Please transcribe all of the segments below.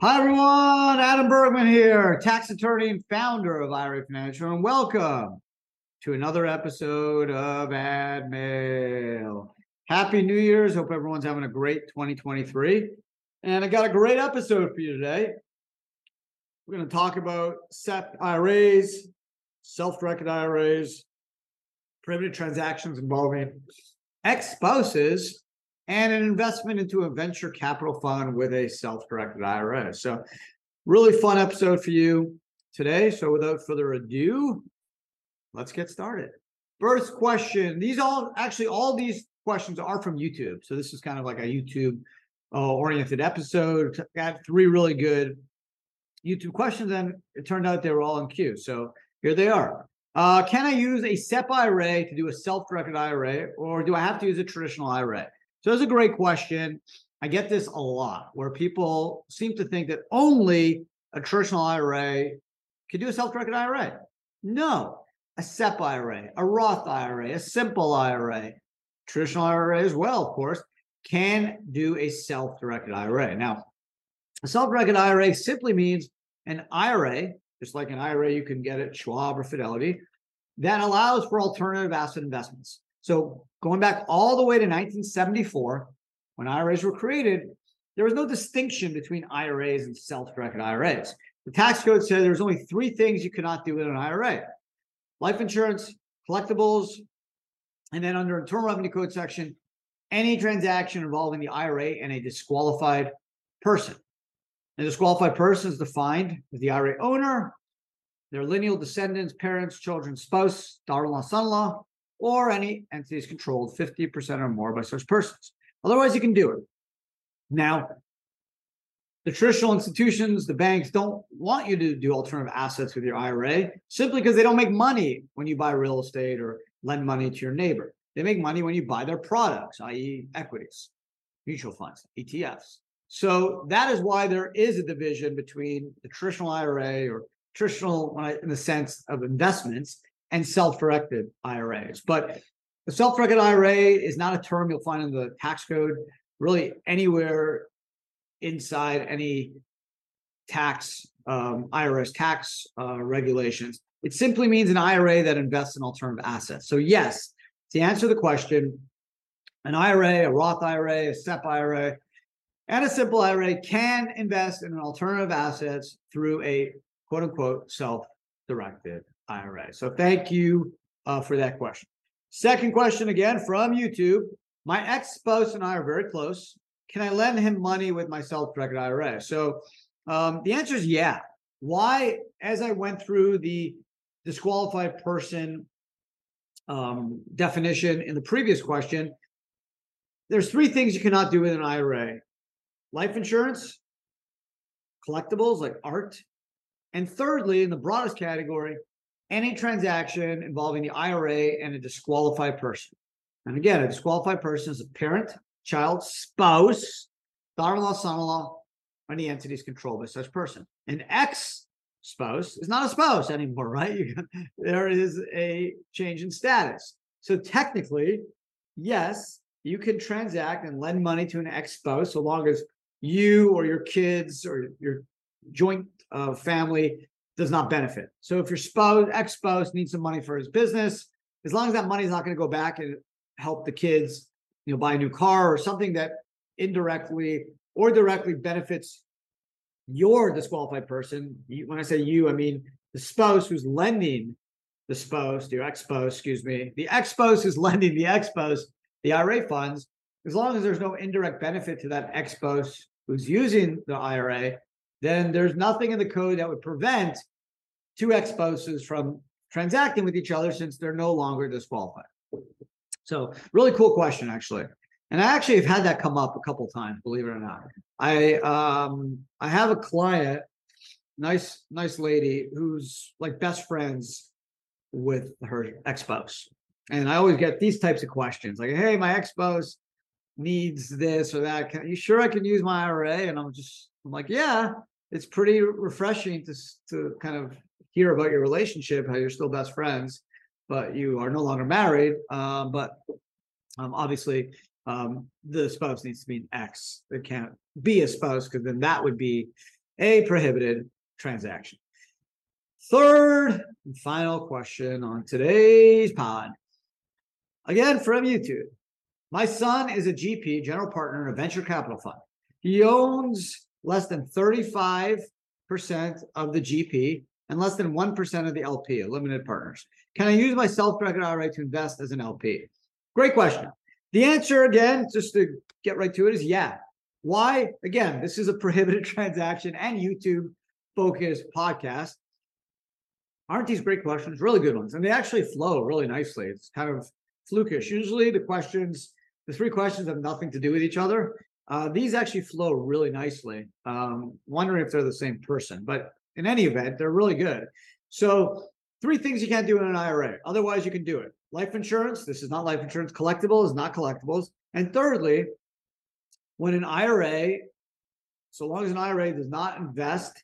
Hi everyone, Adam Bergman here, tax attorney and founder of IRA Financial, and welcome to another episode of Ad Mail. Happy New Year's. Hope everyone's having a great 2023. And I got a great episode for you today. We're going to talk about SEP IRAs, self-directed IRAs, prohibited transactions involving ex-spouses, and an investment into a venture capital fund with a self-directed IRA. So really fun episode for you today. So without further ado, let's get started. First question. These all actually all these questions are from YouTube. So this is kind of like a YouTube uh, oriented episode. Got three really good YouTube questions, and it turned out they were all in queue. So here they are. Uh, can I use a SEP IRA to do a self-directed IRA, or do I have to use a traditional IRA? So that's a great question. I get this a lot, where people seem to think that only a traditional IRA can do a self-directed IRA. No, a SEP IRA, a Roth IRA, a simple IRA, traditional IRA as well, of course, can do a self-directed IRA. Now, a self-directed IRA simply means an IRA, just like an IRA you can get at Schwab or Fidelity, that allows for alternative asset investments. So going back all the way to 1974, when IRAs were created, there was no distinction between IRAs and self-directed IRAs. The tax code said there's only three things you cannot do with an IRA: life insurance, collectibles, and then under Internal Revenue Code section, any transaction involving the IRA and a disqualified person. A disqualified person is defined as the IRA owner, their lineal descendants, parents, children, spouse, daughter-in-law, son-in-law, or any entities controlled 50% or more by such persons. Otherwise, you can do it. Now, the traditional institutions, the banks don't want you to do alternative assets with your IRA simply because they don't make money when you buy real estate or lend money to your neighbor. They make money when you buy their products, i.e., equities, mutual funds, ETFs. So that is why there is a division between the traditional IRA or traditional, in the sense of investments, and self-directed IRAs. But the self-directed IRA is not a term you'll find in the tax code, really anywhere inside any tax um, IRS tax uh, regulations. It simply means an IRA that invests in alternative assets. So yes, to answer the question, an IRA, a Roth IRA, a SEP IRA, and a simple IRA can invest in alternative assets through a quote unquote self-directed IRA. So thank you uh, for that question. Second question again from YouTube. My ex spouse and I are very close. Can I lend him money with my self-directed IRA? So um, the answer is yeah. Why? As I went through the disqualified person um, definition in the previous question, there's three things you cannot do with an IRA: life insurance, collectibles like art, and thirdly, in the broadest category, any transaction involving the IRA and a disqualified person. And again, a disqualified person is a parent, child, spouse, daughter-in-law, son-in-law, or any entities controlled by such person. An ex spouse is not a spouse anymore, right? there is a change in status. So technically, yes, you can transact and lend money to an ex spouse so long as you or your kids or your joint uh, family does not benefit. So if your spouse, ex spouse needs some money for his business, as long as that money is not going to go back and help the kids, you know, buy a new car or something that indirectly or directly benefits your disqualified person. When I say you, I mean the spouse who's lending the spouse, your ex spouse, excuse me, the ex spouse who's lending the ex spouse the IRA funds. As long as there's no indirect benefit to that ex spouse who's using the IRA, then there's nothing in the code that would prevent two ex-spouses from transacting with each other since they're no longer disqualified. So really cool question, actually. And I actually have had that come up a couple times, believe it or not. I um I have a client, nice, nice lady who's like best friends with her ex-spouse. And I always get these types of questions like, hey, my ex-spouse needs this or that. Can you sure I can use my IRA? And I'm just I'm like, yeah, it's pretty refreshing to to kind of hear about your relationship, how you're still best friends, but you are no longer married. Um, but um, obviously, um, the spouse needs to be an ex. It can't be a spouse because then that would be a prohibited transaction. Third and final question on today's pod. Again from YouTube. My son is a GP, general partner in a venture capital fund. He owns less than 35% of the GP and less than 1% of the LP, limited partners. Can I use my self-directed IRA to invest as an LP? Great question. The answer, again, just to get right to it, is yeah. Why? Again, this is a prohibited transaction and YouTube focused podcast. Aren't these great questions? Really good ones. And they actually flow really nicely. It's kind of flukish. Usually the questions, the three questions have nothing to do with each other. Uh, these actually flow really nicely. Um, wondering if they're the same person, but in any event, they're really good. So, three things you can't do in an IRA. Otherwise, you can do it. Life insurance. This is not life insurance. Collectible is not collectibles. And thirdly, when an IRA, so long as an IRA does not invest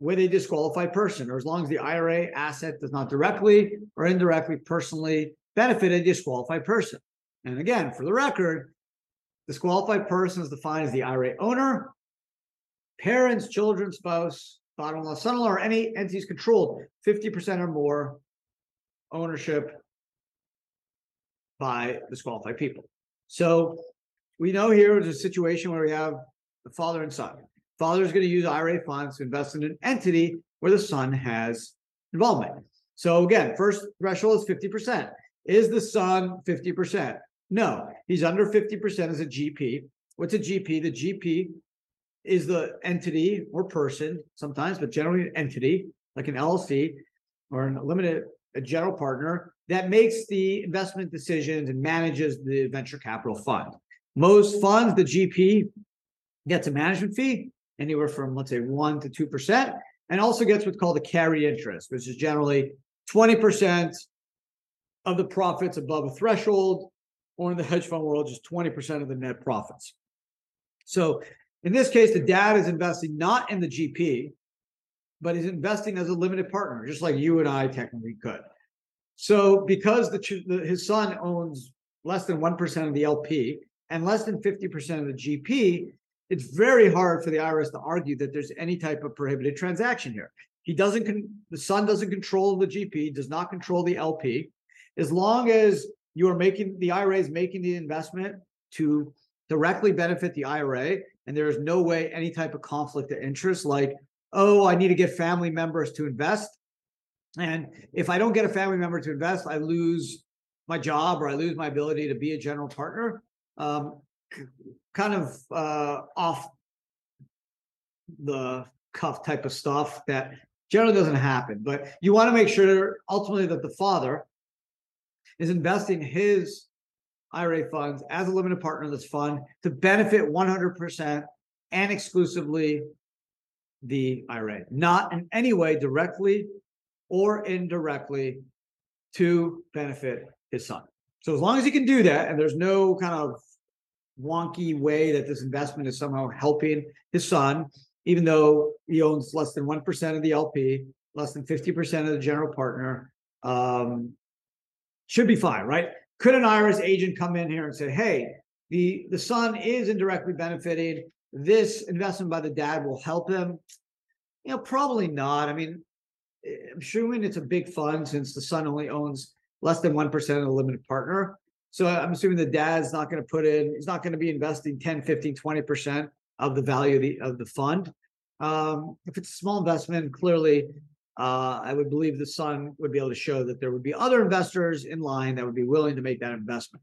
with a disqualified person, or as long as the IRA asset does not directly or indirectly personally benefit a disqualified person. And again, for the record, Disqualified person is defined as the IRA owner, parents, children, spouse, father-in-law, son-in-law, or any entities controlled 50% or more ownership by disqualified people. So we know here is a situation where we have the father and son. Father is going to use IRA funds to invest in an entity where the son has involvement. So again, first threshold is 50%. Is the son 50%? No, he's under 50% as a GP. What's a GP? The GP is the entity or person sometimes, but generally an entity like an LLC or an limited a general partner that makes the investment decisions and manages the venture capital fund. Most funds, the GP gets a management fee anywhere from let's say one to two percent, and also gets what's called a carry interest, which is generally 20% of the profits above a threshold or in the hedge fund world, just 20% of the net profits. So in this case, the dad is investing not in the GP, but he's investing as a limited partner, just like you and I technically could. So because the, the his son owns less than 1% of the LP and less than 50% of the GP, it's very hard for the IRS to argue that there's any type of prohibited transaction here. He doesn't, con- the son doesn't control the GP, does not control the LP. As long as you are making the IRA is making the investment to directly benefit the IRA, and there is no way any type of conflict of interest, like, oh, I need to get family members to invest. And if I don't get a family member to invest, I lose my job or I lose my ability to be a general partner. Um, kind of uh, off the cuff type of stuff that generally doesn't happen. But you want to make sure ultimately that the father is investing his IRA funds as a limited partner in this fund to benefit 100% and exclusively the IRA, not in any way directly or indirectly to benefit his son. So as long as he can do that, and there's no kind of wonky way that this investment is somehow helping his son, even though he owns less than 1% of the LP, less than 50% of the general partner, um, should be fine, right? Could an IRS agent come in here and say, hey, the, the son is indirectly benefiting. This investment by the dad will help him. You know, probably not. I mean, I'm assuming it's a big fund since the son only owns less than 1% of the limited partner. So I'm assuming the dad's not going to put in, he's not going to be investing 10, 15, 20% of the value of the, of the fund. Um, if it's a small investment, clearly uh, I would believe the son would be able to show that there would be other investors in line that would be willing to make that investment.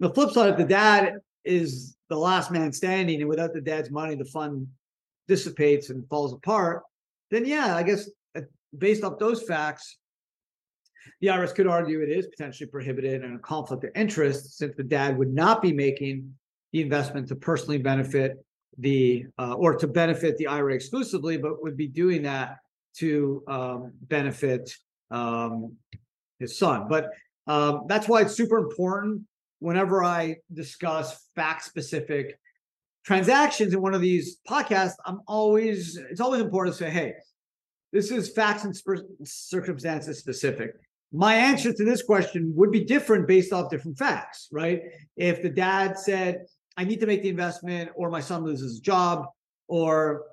The flip side, if the dad is the last man standing and without the dad's money, the fund dissipates and falls apart, then yeah, I guess uh, based off those facts, the IRS could argue it is potentially prohibited and a conflict of interest since the dad would not be making the investment to personally benefit the uh, or to benefit the IRA exclusively, but would be doing that to um, benefit um, his son. But um, that's why it's super important whenever I discuss fact specific transactions in one of these podcasts. I'm always it's always important to say, hey, this is facts and circumstances specific. My answer to this question would be different based off different facts, right? If the dad said, I need to make the investment, or my son loses his job, or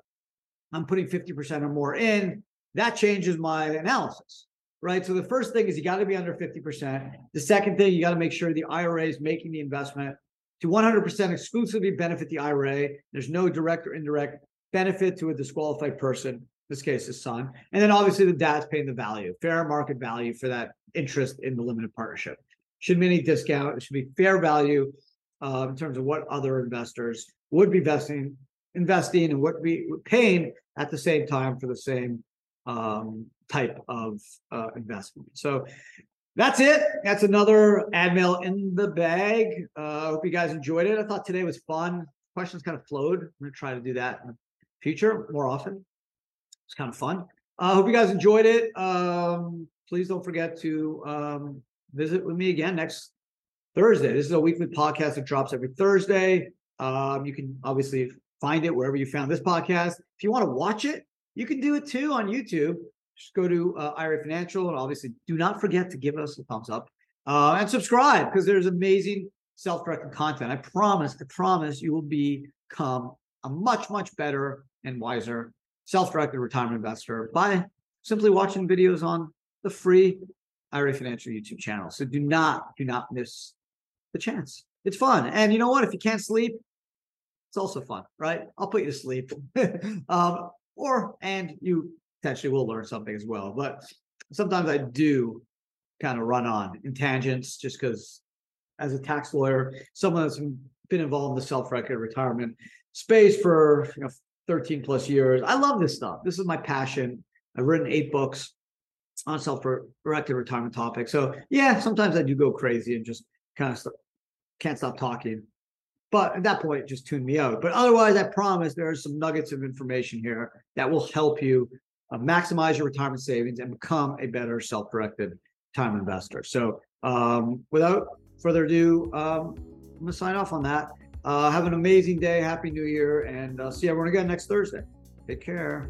I'm putting 50% or more in, that changes my analysis, right? So the first thing is you got to be under 50%. The second thing, you got to make sure the IRA is making the investment to 100% exclusively benefit the IRA. There's no direct or indirect benefit to a disqualified person, in this case, his son. And then obviously the dad's paying the value, fair market value for that interest in the limited partnership. Shouldn't be any discount. It should be fair value uh, in terms of what other investors would be investing investing and what we paying at the same time for the same um, type of uh, investment. So that's it. That's another ad mail in the bag. I uh, hope you guys enjoyed it. I thought today was fun. Questions kind of flowed. I'm going to try to do that in the future more often. It's kind of fun. I uh, hope you guys enjoyed it. Um, please don't forget to um, visit with me again next Thursday. This is a weekly podcast that drops every Thursday. Um, you can obviously find it wherever you found this podcast. If you want to watch it, you can do it too on YouTube. Just go to uh, IRA Financial and obviously do not forget to give us a thumbs up uh, and subscribe because there's amazing self-directed content. I promise, I promise you will become a much, much better and wiser self-directed retirement investor by simply watching videos on the free IRA Financial YouTube channel. So do not, do not miss the chance. It's fun. And you know what? If you can't sleep, it's also fun, right? I'll put you to sleep. um, or, and you potentially will learn something as well. But sometimes I do kind of run on in tangents just because as a tax lawyer, someone that's been involved in the self-directed retirement space for you know 13 plus years. I love this stuff. This is my passion. I've written eight books on self-directed retirement topics. So yeah, sometimes I do go crazy and just kind of st- can't stop talking. But at that point, just tune me out. But otherwise, I promise there are some nuggets of information here that will help you uh, maximize your retirement savings and become a better self-directed time investor. So um, without further ado, um, I'm going to sign off on that. Uh, have an amazing day. Happy New Year. And uh, see everyone again next Thursday. Take care.